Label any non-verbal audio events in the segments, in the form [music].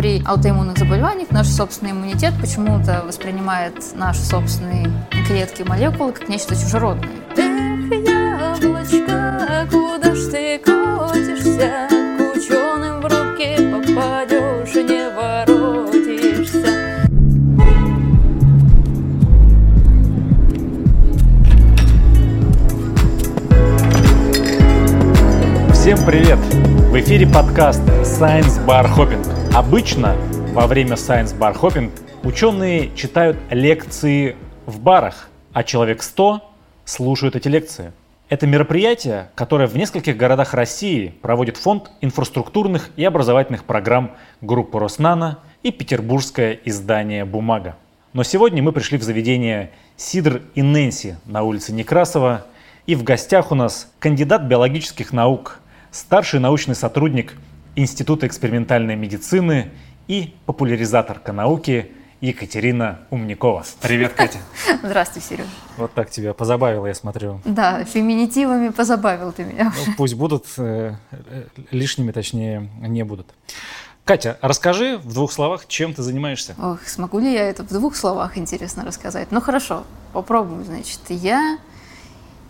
при аутоиммунных заболеваниях наш собственный иммунитет почему-то воспринимает наши собственные клетки и молекулы как нечто чужеродное. Эх, яблочко, куда ж ты катишься? К ученым в руки попадешь не воротишься. Всем привет! В эфире подкаст Science Bar Hopping. Обычно во время Science Bar Hopping ученые читают лекции в барах, а человек 100 слушают эти лекции. Это мероприятие, которое в нескольких городах России проводит фонд инфраструктурных и образовательных программ группы Роснана и петербургское издание «Бумага». Но сегодня мы пришли в заведение «Сидр и Нэнси» на улице Некрасова, и в гостях у нас кандидат биологических наук, старший научный сотрудник Института экспериментальной медицины и популяризаторка науки Екатерина Умникова. Привет, Катя. [laughs] Здравствуй, Серега. Вот так тебя позабавило, я смотрю. Да, феминитивами позабавил ты меня. Ну, пусть будут, э, э, лишними точнее не будут. Катя, расскажи в двух словах, чем ты занимаешься. Ох, смогу ли я это в двух словах интересно рассказать? Ну хорошо, попробую. Значит, я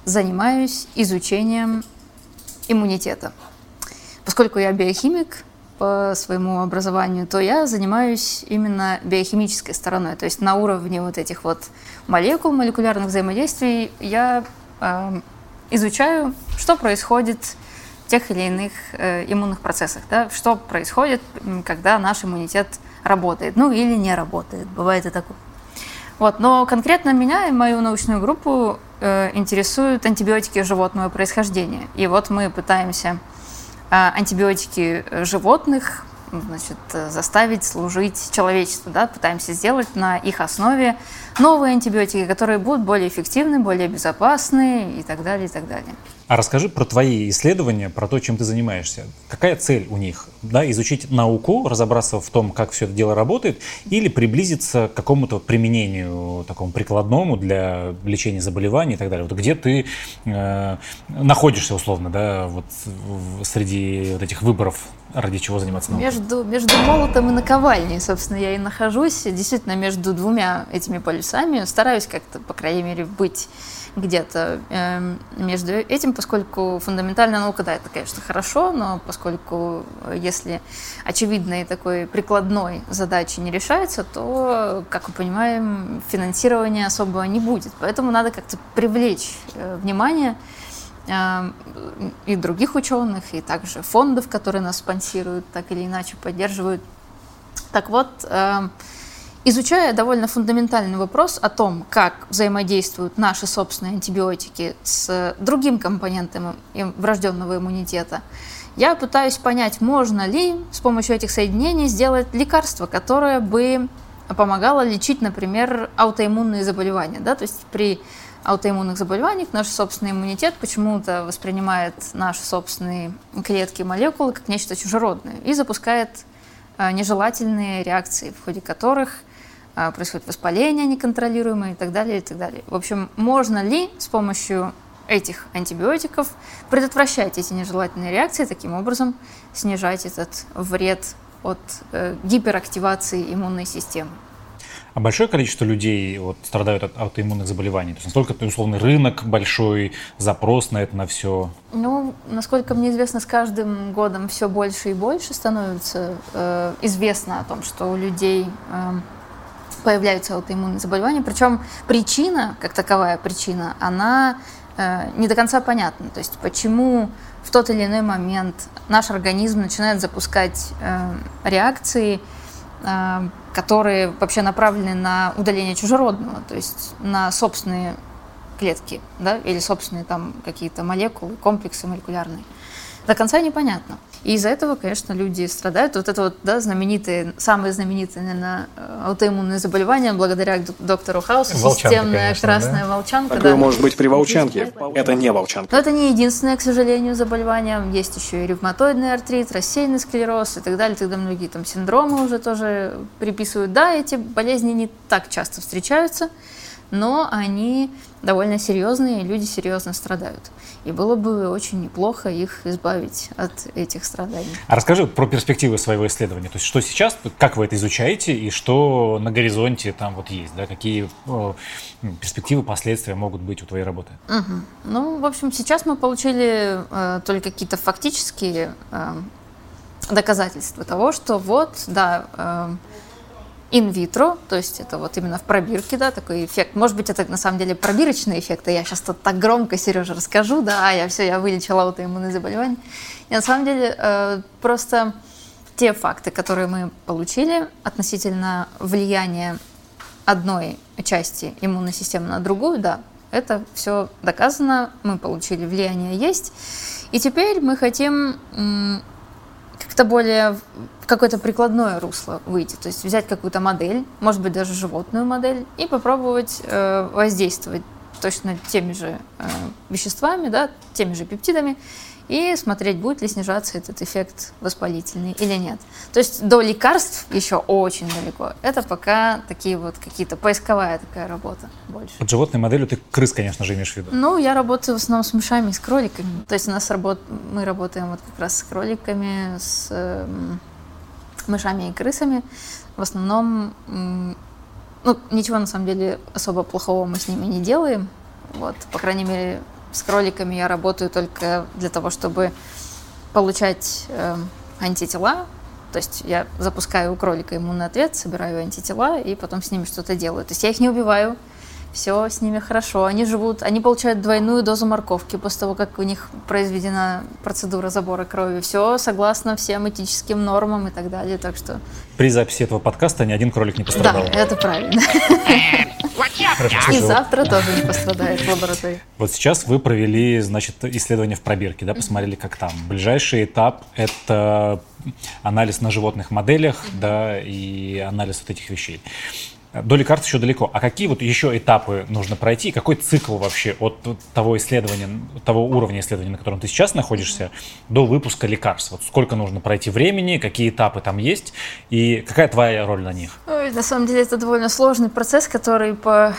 занимаюсь изучением иммунитета. Поскольку я биохимик по своему образованию, то я занимаюсь именно биохимической стороной, то есть на уровне вот этих вот молекул, молекулярных взаимодействий я э, изучаю, что происходит в тех или иных э, иммунных процессах, да, что происходит, когда наш иммунитет работает, ну или не работает, бывает и такое. Вот, но конкретно меня и мою научную группу э, интересуют антибиотики животного происхождения. И вот мы пытаемся антибиотики животных значит, заставить служить человечеству. Да? Пытаемся сделать на их основе новые антибиотики, которые будут более эффективны, более безопасны и так далее, и так далее. А расскажи про твои исследования, про то, чем ты занимаешься. Какая цель у них? Да, изучить науку, разобраться в том, как все это дело работает, или приблизиться к какому-то применению такому прикладному для лечения заболеваний и так далее. Вот где ты э, находишься условно, да, вот среди вот этих выборов, ради чего заниматься наукой? Между, между молотом и наковальней, собственно, я и нахожусь. Действительно, между двумя этими полюсами. Стараюсь как-то, по крайней мере, быть где-то э, между этим, поскольку фундаментальная наука, да, это, конечно, хорошо, но поскольку э, если очевидной такой прикладной задачи не решается, то, как мы понимаем, финансирования особого не будет. Поэтому надо как-то привлечь э, внимание и других ученых, и также фондов, которые нас спонсируют, так или иначе поддерживают. Так вот, э, Изучая довольно фундаментальный вопрос о том, как взаимодействуют наши собственные антибиотики с другим компонентом врожденного иммунитета, я пытаюсь понять, можно ли с помощью этих соединений сделать лекарство, которое бы помогало лечить, например, аутоиммунные заболевания. Да? То есть при аутоиммунных заболеваниях наш собственный иммунитет почему-то воспринимает наши собственные клетки и молекулы как нечто чужеродное и запускает а, нежелательные реакции, в ходе которых а, происходит воспаление неконтролируемое и так далее, и так далее. В общем, можно ли с помощью этих антибиотиков предотвращать эти нежелательные реакции, таким образом снижать этот вред от э, гиперактивации иммунной системы? А большое количество людей вот, страдают от аутоиммунных заболеваний? То есть насколько условный рынок большой, запрос на это, на все? Ну, насколько мне известно, с каждым годом все больше и больше становится э, известно о том, что у людей э, появляются аутоиммунные заболевания. Причем причина, как таковая причина, она э, не до конца понятна. То есть почему в тот или иной момент наш организм начинает запускать э, реакции, э, которые вообще направлены на удаление чужеродного, то есть на собственные клетки, да, или собственные там какие-то молекулы, комплексы молекулярные. До конца непонятно. И из-за этого, конечно, люди страдают. Вот это вот, да, знаменитые, самые знаменитые, наверное, аутоиммунные заболевания благодаря доктору Хаусу. Волчанка, системная конечно, красная да? волчанка. Такое да. может быть при волчанке. Это не волчанка. Но это не единственное, к сожалению, заболевание. Есть еще и ревматоидный артрит, рассеянный склероз и так далее. Тогда многие там синдромы уже тоже приписывают. Да, эти болезни не так часто встречаются, но они довольно серьезные, и люди серьезно страдают. И было бы очень неплохо их избавить от этих страданий. А расскажи про перспективы своего исследования. То есть что сейчас, как вы это изучаете, и что на горизонте там вот есть, да, какие о, перспективы, последствия могут быть у твоей работы? Угу. Ну, в общем, сейчас мы получили э, только какие-то фактические э, доказательства того, что вот, да, э, инвитро, то есть это вот именно в пробирке, да, такой эффект. Может быть, это на самом деле пробирочный эффект, а я сейчас тут так громко, Сережа, расскажу, да, я все, я вылечила аутоиммунные заболевания. И на самом деле э, просто те факты, которые мы получили относительно влияния одной части иммунной системы на другую, да, это все доказано, мы получили влияние есть. И теперь мы хотим как-то более в какое-то прикладное русло выйти. То есть взять какую-то модель, может быть, даже животную модель, и попробовать э, воздействовать точно теми же э, веществами, да, теми же пептидами, и смотреть, будет ли снижаться этот эффект воспалительный или нет. То есть до лекарств еще очень далеко. Это пока такие вот какие-то поисковая такая работа больше. Под животной моделью ты крыс, конечно же, имеешь в виду? Ну, я работаю в основном с мышами и с кроликами. То есть у нас работ... мы работаем вот как раз с кроликами, с э, мышами и крысами. В основном, э, ну, ничего на самом деле особо плохого мы с ними не делаем. Вот, по крайней мере, с кроликами я работаю только для того, чтобы получать э, антитела. То есть я запускаю у кролика иммунный ответ, собираю антитела и потом с ними что-то делаю. То есть я их не убиваю, все с ними хорошо. Они живут, они получают двойную дозу морковки после того, как у них произведена процедура забора крови. Все согласно всем этическим нормам и так далее. Так что... При записи этого подкаста ни один кролик не пострадал. Да, это правильно. [laughs] Хорошо, и завтра тоже не пострадает в лаборатории. Вот сейчас вы провели, значит, исследование в пробирке, да, посмотрели, как там. Ближайший этап — это анализ на животных моделях, да, и анализ вот этих вещей. До лекарств еще далеко. А какие вот еще этапы нужно пройти? Какой цикл вообще от того исследования, того уровня исследования, на котором ты сейчас находишься, до выпуска лекарств? Вот сколько нужно пройти времени, какие этапы там есть и какая твоя роль на них? Ой, на самом деле это довольно сложный процесс, который по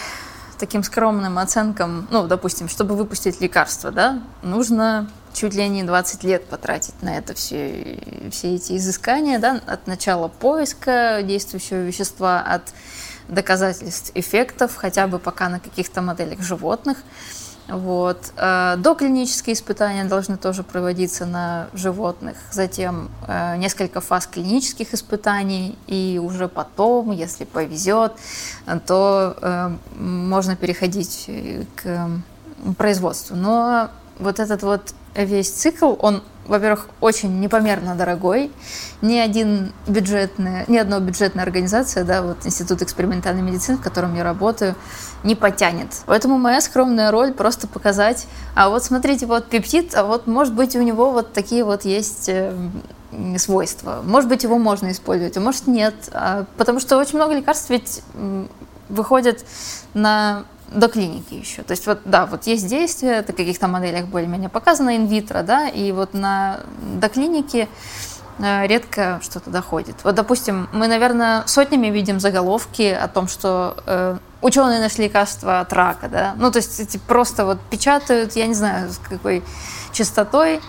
таким скромным оценкам, ну, допустим, чтобы выпустить лекарство, да, нужно чуть ли не 20 лет потратить на это все, все эти изыскания, да, от начала поиска действующего вещества, от доказательств эффектов, хотя бы пока на каких-то моделях животных. Вот. Э, доклинические испытания должны тоже проводиться на животных, затем э, несколько фаз клинических испытаний, и уже потом, если повезет, то э, можно переходить к производству. Но вот этот вот весь цикл, он во-первых, очень непомерно дорогой. Ни один бюджетная, ни одна бюджетная организация, да, вот Институт экспериментальной медицины, в котором я работаю, не потянет. Поэтому моя скромная роль просто показать, а вот смотрите, вот пептид, а вот может быть у него вот такие вот есть э, свойства. Может быть, его можно использовать, а может нет. А, потому что очень много лекарств ведь выходят на до клиники еще. То есть вот, да, вот есть действия, это каких-то моделях более-менее показано инвитро, да, и вот на до клиники э, редко что-то доходит. Вот, допустим, мы, наверное, сотнями видим заголовки о том, что э, ученые нашли лекарство от рака, да, ну, то есть эти просто вот печатают, я не знаю, с какой частотой,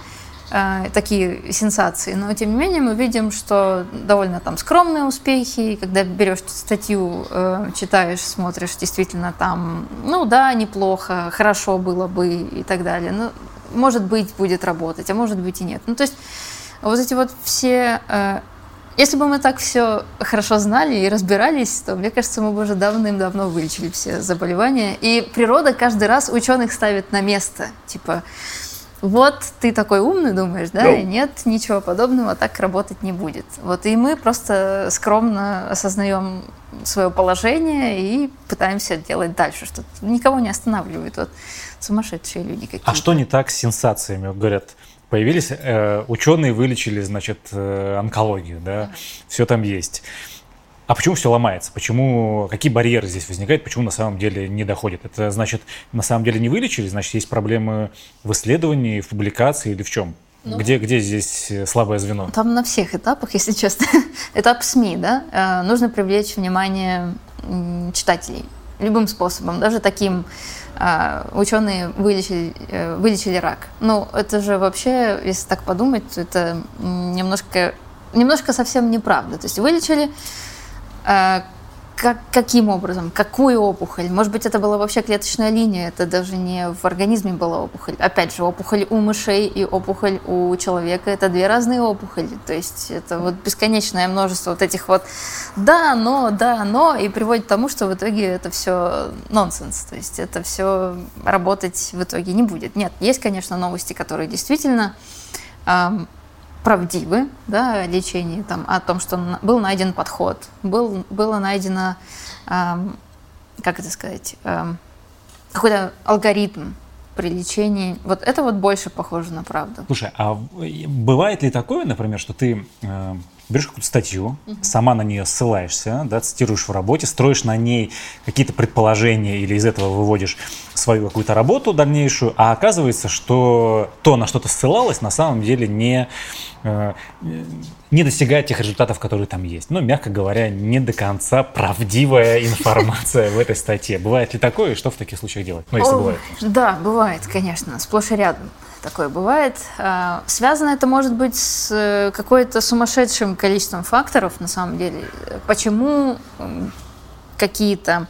э, такие сенсации. Но тем не менее мы видим, что довольно там скромные успехи. Когда берешь статью, э, читаешь, смотришь, действительно там, ну да, неплохо, хорошо было бы и так далее. Ну, может быть, будет работать, а может быть и нет. Ну, то есть вот эти вот все э, если бы мы так все хорошо знали и разбирались, то, мне кажется, мы бы уже давным-давно вылечили все заболевания. И природа каждый раз ученых ставит на место. Типа, вот ты такой умный думаешь, да, no. нет, ничего подобного так работать не будет. Вот и мы просто скромно осознаем свое положение и пытаемся делать дальше что-то. Никого не останавливают. Вот сумасшедшие люди какие-то. А что не так с сенсациями? Говорят, появились э, ученые, вылечили, значит, э, онкологию, да, все там есть. А почему все ломается? Почему, какие барьеры здесь возникают? Почему на самом деле не доходит? Это значит, на самом деле не вылечили? Значит, есть проблемы в исследовании, в публикации или в чем? Ну, где, где здесь слабое звено? Там на всех этапах, [laughs] если честно. Этап СМИ, да? Э, нужно привлечь внимание читателей любым способом, даже таким а, ученые вылечили, э, вылечили рак. Ну, это же вообще, если так подумать, это немножко, немножко совсем неправда. То есть вылечили, как, каким образом, какую опухоль. Может быть, это была вообще клеточная линия, это даже не в организме была опухоль. Опять же, опухоль у мышей и опухоль у человека – это две разные опухоли. То есть это вот бесконечное множество вот этих вот «да, но, да, но» и приводит к тому, что в итоге это все нонсенс. То есть это все работать в итоге не будет. Нет, есть, конечно, новости, которые действительно эм, правдивы, да, лечении, там, о том, что был найден подход, был, было найдено, эм, как это сказать, эм, какой-то алгоритм при лечении. Вот это вот больше похоже на правду. Слушай, а бывает ли такое, например, что ты э, берешь какую-то статью, угу. сама на нее ссылаешься, да, цитируешь в работе, строишь на ней какие-то предположения или из этого выводишь свою какую-то работу дальнейшую, а оказывается, что то, на что ты ссылалась, на самом деле не, э, не достигает тех результатов, которые там есть. Ну, мягко говоря, не до конца правдивая информация в этой статье. Бывает ли такое, и что в таких случаях делать? Ну, если бывает. Да, бывает, конечно, сплошь и рядом такое бывает. А, связано это может быть с э, какой-то сумасшедшим количеством факторов, на самом деле. Почему какие-то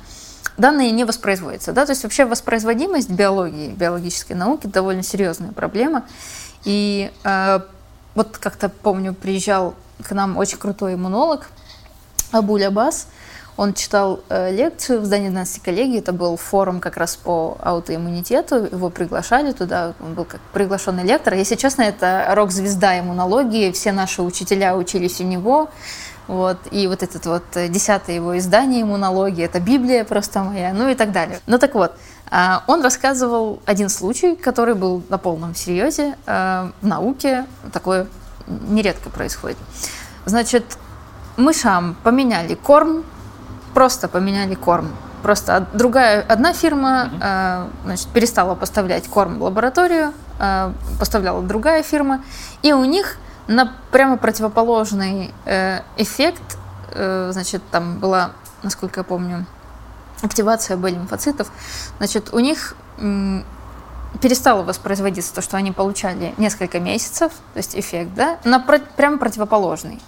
данные не воспроизводятся. Да? То есть вообще воспроизводимость биологии, биологической науки довольно серьезная проблема. И э, вот как-то помню, приезжал к нам очень крутой иммунолог Абуль Аббас, он читал э, лекцию в здании 12 коллегии, это был форум как раз по аутоиммунитету, его приглашали туда, он был как приглашенный лектор. Если честно, это рок-звезда иммунологии, все наши учителя учились у него, вот, и вот этот вот э, десятое его издание иммунологии, это Библия просто моя, ну и так далее. Ну так вот, э, он рассказывал один случай, который был на полном серьезе э, в науке, такое нередко происходит. Значит, мышам поменяли корм, просто поменяли корм. Просто другая, одна фирма э, значит, перестала поставлять корм в лабораторию, э, поставляла другая фирма, и у них на прямо противоположный э, эффект, значит, там была, насколько я помню, активация Б-лимфоцитов, значит, у них перестало воспроизводиться то, что они получали несколько месяцев, то есть эффект, да, на про- прямо противоположный.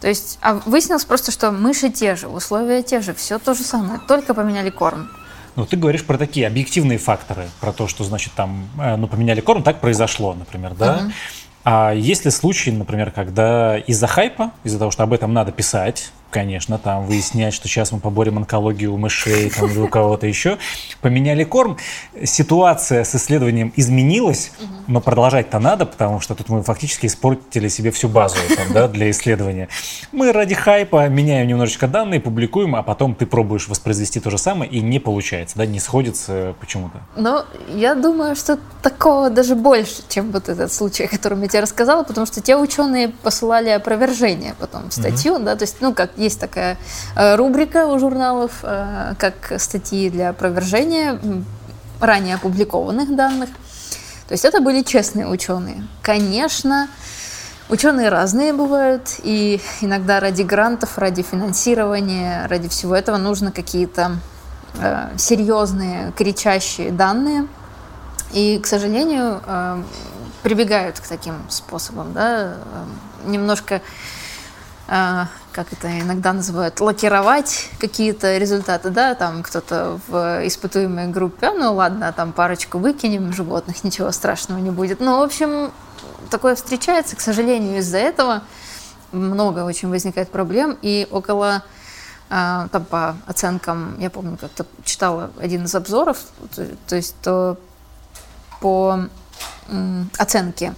То есть, а выяснилось просто, что мыши те же, условия те же, все то же самое, только поменяли корм. Ну, ты говоришь про такие объективные факторы, про то, что, значит, там, э, ну, поменяли корм, так произошло, например, да? Uh-huh. А есть ли случаи, например, когда из-за хайпа, из-за того, что об этом надо писать, конечно, там выяснять, что сейчас мы поборем онкологию у мышей там, или у кого-то еще. Поменяли корм. Ситуация с исследованием изменилась, но продолжать-то надо, потому что тут мы фактически испортили себе всю базу там, да, для исследования. Мы ради хайпа меняем немножечко данные, публикуем, а потом ты пробуешь воспроизвести то же самое, и не получается, да, не сходится почему-то. Ну, я думаю, что такого даже больше, чем вот этот случай, о котором я тебе рассказала, потому что те ученые посылали опровержение потом статью, mm-hmm. да, то есть, ну, как есть такая э, рубрика у журналов, э, как статьи для опровержения ранее опубликованных данных. То есть это были честные ученые. Конечно, ученые разные бывают, и иногда ради грантов, ради финансирования, ради всего этого нужно какие-то э, серьезные, кричащие данные. И, к сожалению, э, прибегают к таким способам, да, немножко а, как это иногда называют, лакировать какие-то результаты, да, там кто-то в испытуемой группе, ну ладно, там парочку выкинем животных, ничего страшного не будет. Ну, в общем, такое встречается, к сожалению, из-за этого много очень возникает проблем, и около а, там по оценкам, я помню, как-то читала один из обзоров, то, то есть то по оценке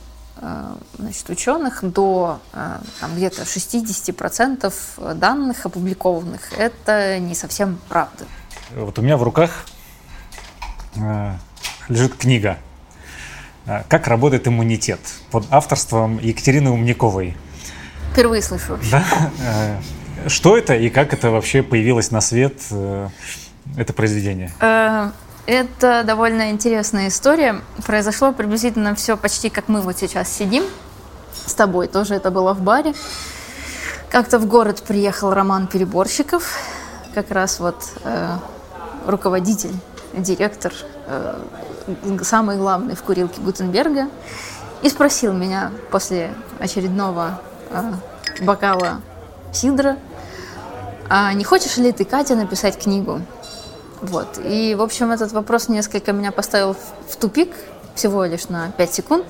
значит, ученых до э, там, где-то 60% данных опубликованных. Это не совсем правда. Вот у меня в руках э, лежит книга «Как работает иммунитет» под авторством Екатерины Умниковой. Впервые слышу вообще. Да? Что это и как это вообще появилось на свет, это произведение? Это довольно интересная история. Произошло приблизительно все почти как мы вот сейчас сидим с тобой. Тоже это было в баре. Как-то в город приехал Роман Переборщиков. Как раз вот э, руководитель, директор, э, самый главный в курилке Гутенберга, и спросил меня после очередного э, бокала сидра, а не хочешь ли ты, Катя, написать книгу? Вот. И, в общем, этот вопрос несколько меня поставил в тупик, всего лишь на 5 секунд.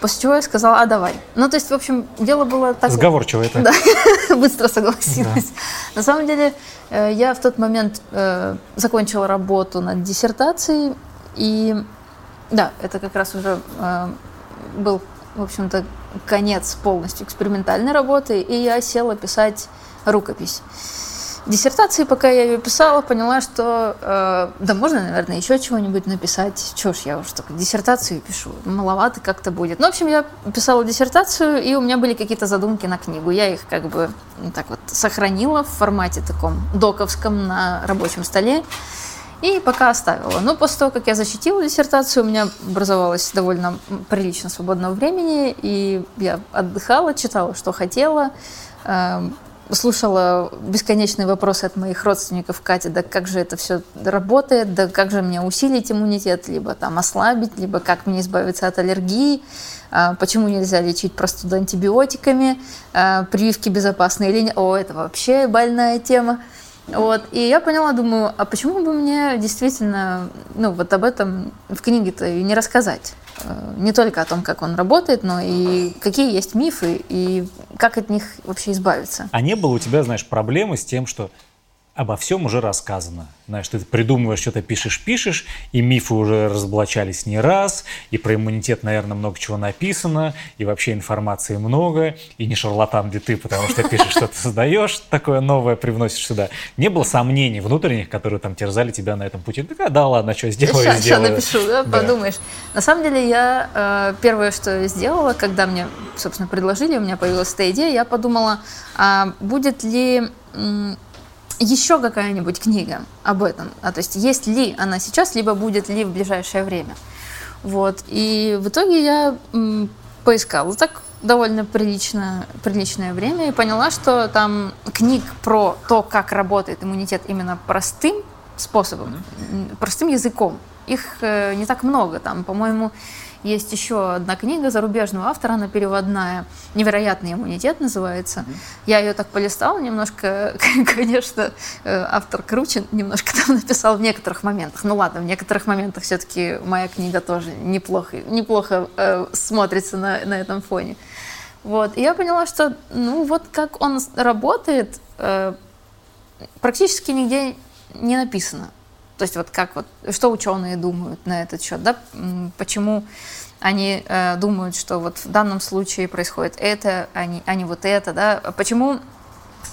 После чего я сказала, а давай. Ну, то есть, в общем, дело было так... Сговорчиво это. Да, [laughs] быстро согласилась. Да. На самом деле, э, я в тот момент э, закончила работу над диссертацией, и да, это как раз уже э, был, в общем-то, конец полностью экспериментальной работы, и я села писать рукопись диссертации, пока я ее писала, поняла, что э, да можно, наверное, еще чего-нибудь написать. Чего ж я уж только диссертацию пишу, маловато как-то будет. Ну, в общем, я писала диссертацию, и у меня были какие-то задумки на книгу. Я их как бы так вот сохранила в формате таком доковском на рабочем столе. И пока оставила. Но после того, как я защитила диссертацию, у меня образовалось довольно прилично свободного времени, и я отдыхала, читала, что хотела, эм, слушала бесконечные вопросы от моих родственников Катя, да как же это все работает, да как же мне усилить иммунитет, либо там ослабить, либо как мне избавиться от аллергии, а, почему нельзя лечить простуду антибиотиками, а, прививки безопасны или нет. О, это вообще больная тема. Вот. И я поняла, думаю, а почему бы мне действительно ну, вот об этом в книге-то и не рассказать? Э, не только о том, как он работает, но и какие есть мифы, и как от них вообще избавиться. А не было у тебя, знаешь, проблемы с тем, что обо всем уже рассказано. Знаешь, ты придумываешь, что-то пишешь-пишешь, и мифы уже разоблачались не раз, и про иммунитет, наверное, много чего написано, и вообще информации много, и не шарлатан где ты, потому что пишешь, что ты создаешь, такое новое привносишь сюда. Не было сомнений внутренних, которые там терзали тебя на этом пути. Такая, да ладно, что сделаю, сейчас, сделаю. Сейчас напишу, да, да, подумаешь. На самом деле я э, первое, что сделала, когда мне, собственно, предложили, у меня появилась эта идея, я подумала, а будет ли еще какая-нибудь книга об этом? А, то есть есть ли она сейчас, либо будет ли в ближайшее время? Вот. И в итоге я м, поискала так довольно прилично, приличное время и поняла, что там книг про то, как работает иммунитет именно простым способом, простым языком, их э, не так много. Там, по-моему, есть еще одна книга зарубежного автора, она переводная. «Невероятный иммунитет» называется. Mm-hmm. Я ее так полистала немножко. [laughs] Конечно, э, автор круче немножко [laughs] там написал в некоторых моментах. Ну ладно, в некоторых моментах все-таки моя книга тоже неплохо, неплохо э, смотрится на, на этом фоне. Вот. И я поняла, что ну вот как он работает, э, практически нигде не написано. То есть вот как вот, что ученые думают на этот счет, да, почему они э, думают, что вот в данном случае происходит это, а не, а не вот это, да, почему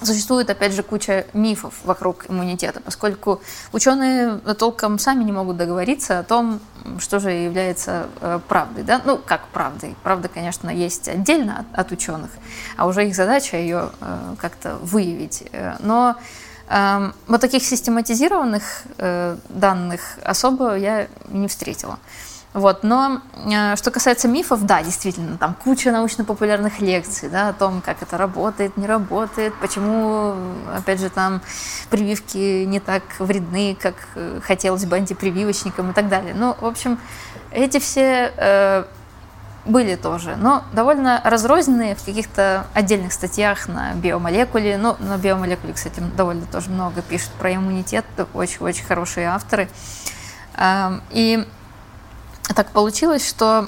существует, опять же, куча мифов вокруг иммунитета, поскольку ученые толком сами не могут договориться о том, что же является э, правдой. Да? Ну, как правдой. Правда, конечно, есть отдельно от, от ученых, а уже их задача ее э, как-то выявить. Э, но вот таких систематизированных э, данных особо я не встретила. Вот. Но э, что касается мифов, да, действительно, там куча научно-популярных лекций да, о том, как это работает, не работает, почему, опять же, там прививки не так вредны, как э, хотелось бы антипрививочникам и так далее. Ну, в общем, эти все были тоже, но довольно разрозненные в каких-то отдельных статьях на биомолекуле. Ну, на биомолекуле, кстати, довольно тоже много пишут про иммунитет, очень-очень хорошие авторы. И так получилось, что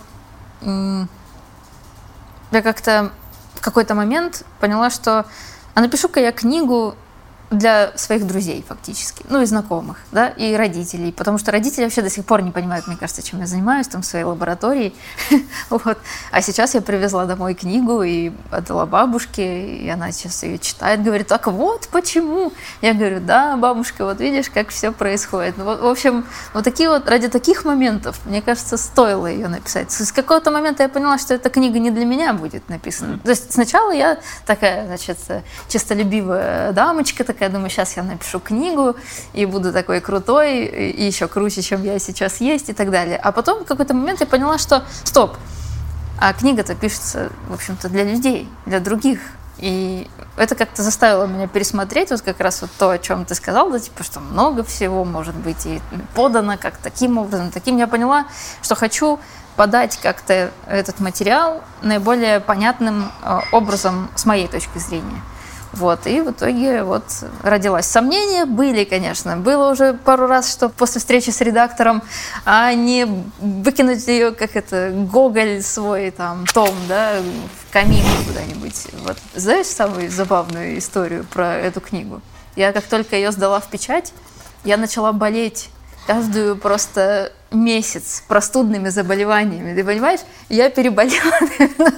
я как-то в какой-то момент поняла, что а напишу-ка я книгу для своих друзей фактически, ну и знакомых, да, и родителей, потому что родители вообще до сих пор не понимают, мне кажется, чем я занимаюсь там в своей лаборатории, [laughs] вот. А сейчас я привезла домой книгу и отдала бабушке, и она сейчас ее читает, говорит, так вот почему. Я говорю, да, бабушка, вот видишь, как все происходит. Ну, в общем, вот такие вот, ради таких моментов, мне кажется, стоило ее написать. С какого-то момента я поняла, что эта книга не для меня будет написана. То есть сначала я такая, значит, честолюбивая дамочка, такая, я думаю, сейчас я напишу книгу и буду такой крутой, и еще круче, чем я сейчас есть и так далее. А потом в какой-то момент я поняла, что стоп, а книга-то пишется, в общем-то, для людей, для других И это как-то заставило меня пересмотреть вот как раз вот то, о чем ты сказал, да, типа, что много всего может быть и подано как таким образом, таким. Я поняла, что хочу подать как-то этот материал наиболее понятным э, образом с моей точки зрения. Вот, и в итоге вот родилось. Сомнения были, конечно. Было уже пару раз, что после встречи с редактором, а не выкинуть ее, как это, Гоголь свой там том, да, в камин куда-нибудь. Вот. Знаешь самую забавную историю про эту книгу? Я как только ее сдала в печать, я начала болеть каждую просто месяц простудными заболеваниями. Ты понимаешь? Я переболела [laughs]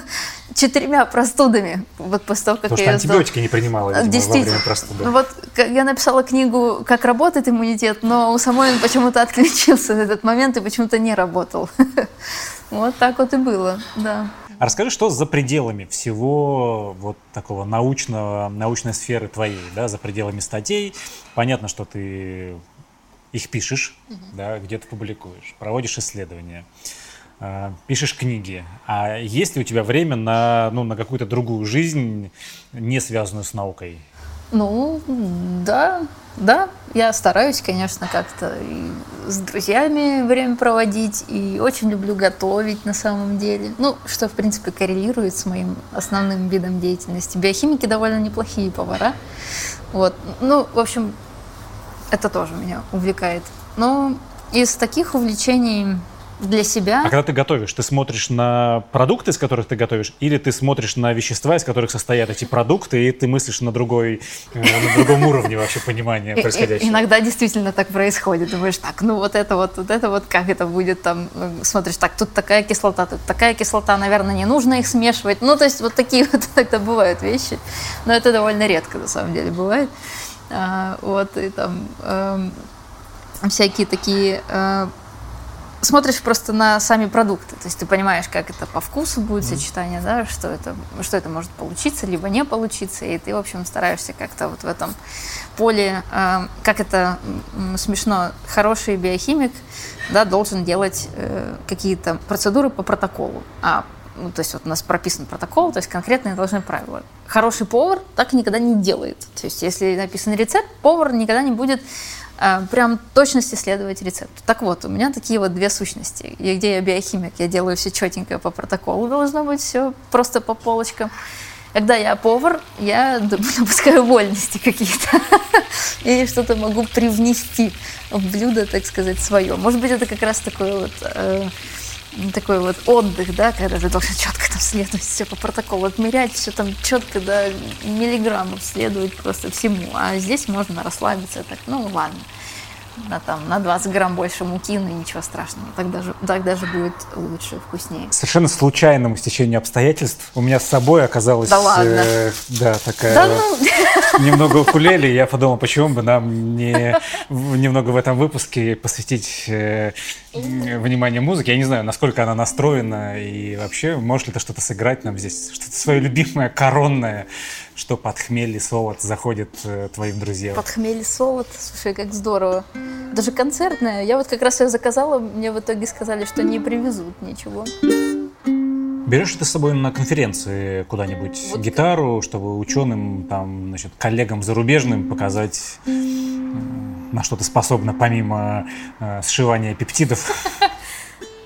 четырьмя простудами. Вот после того, как Потому я что антибиотики не принимала, видимо, Действительно. во время простуды. Вот я написала книгу «Как работает иммунитет», но у самой он почему-то отключился в этот момент и почему-то не работал. [laughs] Вот так вот и было, да. А расскажи, что за пределами всего вот такого научного, научной сферы твоей, да, за пределами статей. Понятно, что ты их пишешь, да, где-то публикуешь, проводишь исследования, э, пишешь книги. А есть ли у тебя время на, ну, на какую-то другую жизнь, не связанную с наукой? Ну, да, да, я стараюсь, конечно, как-то с друзьями время проводить, и очень люблю готовить на самом деле. Ну, что, в принципе, коррелирует с моим основным видом деятельности. Биохимики довольно неплохие повара. Вот. Ну, в общем, это тоже меня увлекает. Но из таких увлечений для себя... А когда ты готовишь, ты смотришь на продукты, из которых ты готовишь, или ты смотришь на вещества, из которых состоят эти продукты, и ты мыслишь на, другой, э, на другом уровне вообще понимания [laughs] происходящего? Иногда действительно так происходит. Думаешь, так, ну вот это вот, вот это вот, как это будет там, смотришь, так, тут такая кислота, тут такая кислота, наверное, не нужно их смешивать. Ну, то есть вот такие [laughs] вот иногда бывают вещи, но это довольно редко на самом деле бывает. А, вот, и там э, всякие такие... Э, смотришь просто на сами продукты, то есть ты понимаешь, как это по вкусу будет сочетание, да, что это, что это может получиться, либо не получиться, и ты, в общем, стараешься как-то вот в этом поле, э, как это смешно, хороший биохимик, да, должен делать э, какие-то процедуры по протоколу, а ну, то есть вот у нас прописан протокол, то есть конкретные должны правила. Хороший повар так никогда не делает. То есть если написан рецепт, повар никогда не будет э, прям точности следовать рецепту. Так вот, у меня такие вот две сущности. И где я биохимик, я делаю все четенько по протоколу, должно быть все просто по полочкам. Когда я повар, я [laughs] допускаю вольности какие-то. [laughs] И что-то могу привнести в блюдо, так сказать, свое. Может быть, это как раз такое вот... Э, такой вот отдых, да, когда ты должен четко там следовать все по протоколу, отмерять все там четко до миллиграммов следовать просто всему. А здесь можно расслабиться так, ну ладно, на, там, на 20 грамм больше муки, но ничего страшного, так даже, так даже будет лучше, вкуснее. Совершенно случайному стечению обстоятельств у меня с собой оказалась да, ладно. э, да, такая да, ну... [laughs] немного укулеле. Я подумал, почему бы нам не немного в этом выпуске посвятить э, внимание музыке. Я не знаю, насколько она настроена и вообще, может ли ты что-то сыграть нам здесь, что-то свое любимое, коронное, что под хмель и солод заходит э, твоим друзьям. Под хмель и солод? Слушай, как здорово. Даже концертная. Я вот как раз ее заказала, мне в итоге сказали, что не привезут ничего. Берешь ты с собой на конференции куда-нибудь вот. гитару, чтобы ученым, там, значит, коллегам зарубежным показать, на что ты способна помимо э, сшивания пептидов?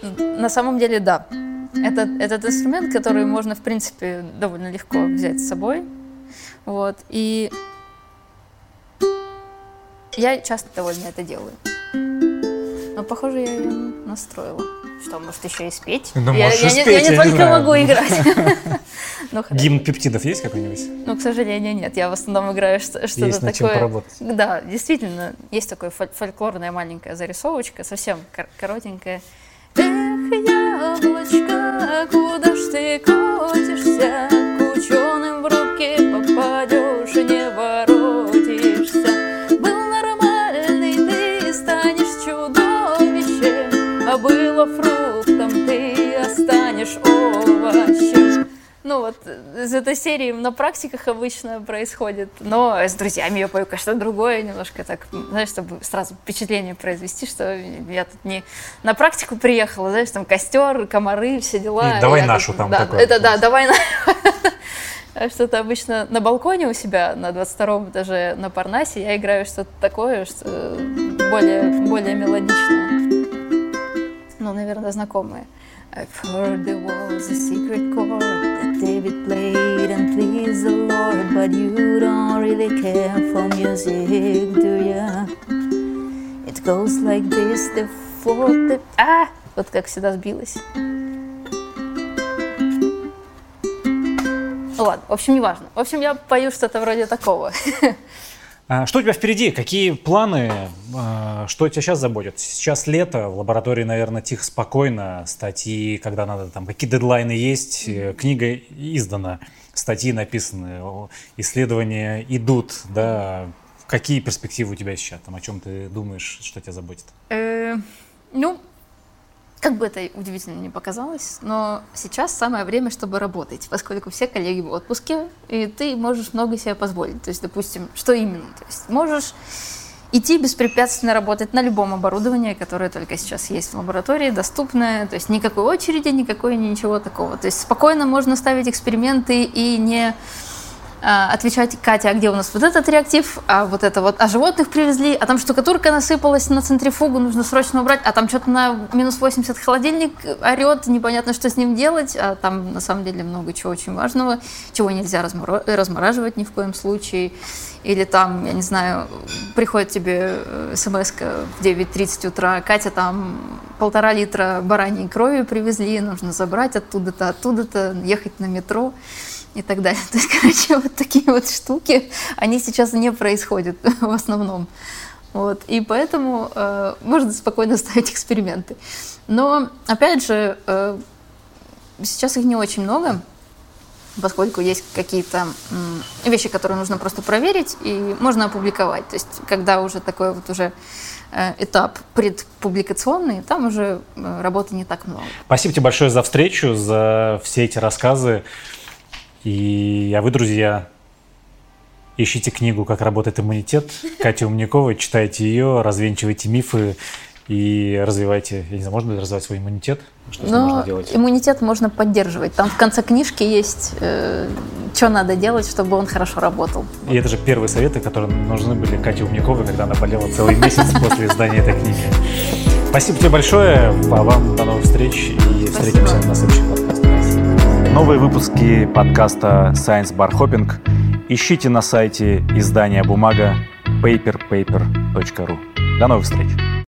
[laughs] На самом деле, да. Это, этот инструмент, который можно, в принципе, довольно легко взять с собой. Вот. И я часто довольно это делаю. Но, похоже, я ее настроила. Что, может, еще и спеть? Ну, я, можешь я, спеть, не, я не я только не могу играть. [laughs] ну, Гимн пептидов есть какой-нибудь? Ну, к сожалению, нет. Я в основном играю что-то такое. Есть над чем поработать. Да, действительно, есть такая фольклорная маленькая зарисовочка, совсем коротенькая. Эх, яблочко, вот из этой серии на практиках обычно происходит, но с друзьями я пою, конечно, другое немножко так, знаешь, чтобы сразу впечатление произвести, что я тут не на практику приехала, знаешь, там костер, комары, все дела. И давай я нашу тут, там да, такое. Это да, давай [laughs] что-то обычно на балконе у себя на 22 этаже на Парнасе я играю что-то такое, что более, более мелодичное. Ну, наверное, знакомое. I've heard there was a secret chord David played and pleased the Lord, but you don't really care for music, do ya? It goes like this, the fourth, the... А! Вот как всегда сбилась. Ладно, в общем, неважно. В общем, я пою что-то вроде такого. А, что у тебя впереди? Какие планы? А, что тебя сейчас заботит? Сейчас лето, в лаборатории, наверное, тихо, спокойно. Статьи, когда надо, там, какие дедлайны есть. Э, книга издана, статьи написаны, исследования идут, да. Какие перспективы у тебя сейчас? Там, о чем ты думаешь, что тебя заботит? Э, ну, как бы это удивительно не показалось, но сейчас самое время, чтобы работать, поскольку все коллеги в отпуске, и ты можешь много себе позволить. То есть, допустим, что именно? То есть можешь идти беспрепятственно работать на любом оборудовании, которое только сейчас есть в лаборатории, доступное, то есть никакой очереди, никакой ничего такого. То есть спокойно можно ставить эксперименты и не отвечать, Катя, а где у нас вот этот реактив, а вот это вот, а животных привезли, а там штукатурка насыпалась на центрифугу, нужно срочно убрать, а там что-то на минус 80 холодильник орет, непонятно, что с ним делать, а там на самом деле много чего очень важного, чего нельзя размораживать ни в коем случае, или там, я не знаю, приходит тебе э, смс в 9.30 утра, Катя, там полтора литра бараньей крови привезли, нужно забрать оттуда-то, оттуда-то, ехать на метро и так далее. [laughs] То есть, короче, вот такие вот штуки, они сейчас не происходят [laughs] в основном. Вот. И поэтому э, можно спокойно [laughs] ставить эксперименты. Но, опять же, э, сейчас их не очень много, поскольку есть какие-то э, вещи, которые нужно просто проверить, и можно опубликовать. То есть, когда уже такой вот уже э, этап предпубликационный, там уже э, работы не так много. Спасибо тебе большое за встречу, за все эти рассказы. И, а вы, друзья, ищите книгу «Как работает иммунитет» [laughs] Кати Умниковой, читайте ее, развенчивайте мифы и развивайте, я не знаю, можно ли развивать свой иммунитет? Что Но можно делать? иммунитет можно поддерживать. Там в конце книжки есть, э, что надо делать, чтобы он хорошо работал. И это же первые советы, которые нужны были Кате Умниковой, когда она болела целый [laughs] месяц после издания этой книги. Спасибо тебе большое, а вам до новых встреч и встретимся на следующем подкасте. Новые выпуски подкаста Science Bar Hopping ищите на сайте издания «Бумага» paperpaper.ru. До новых встреч!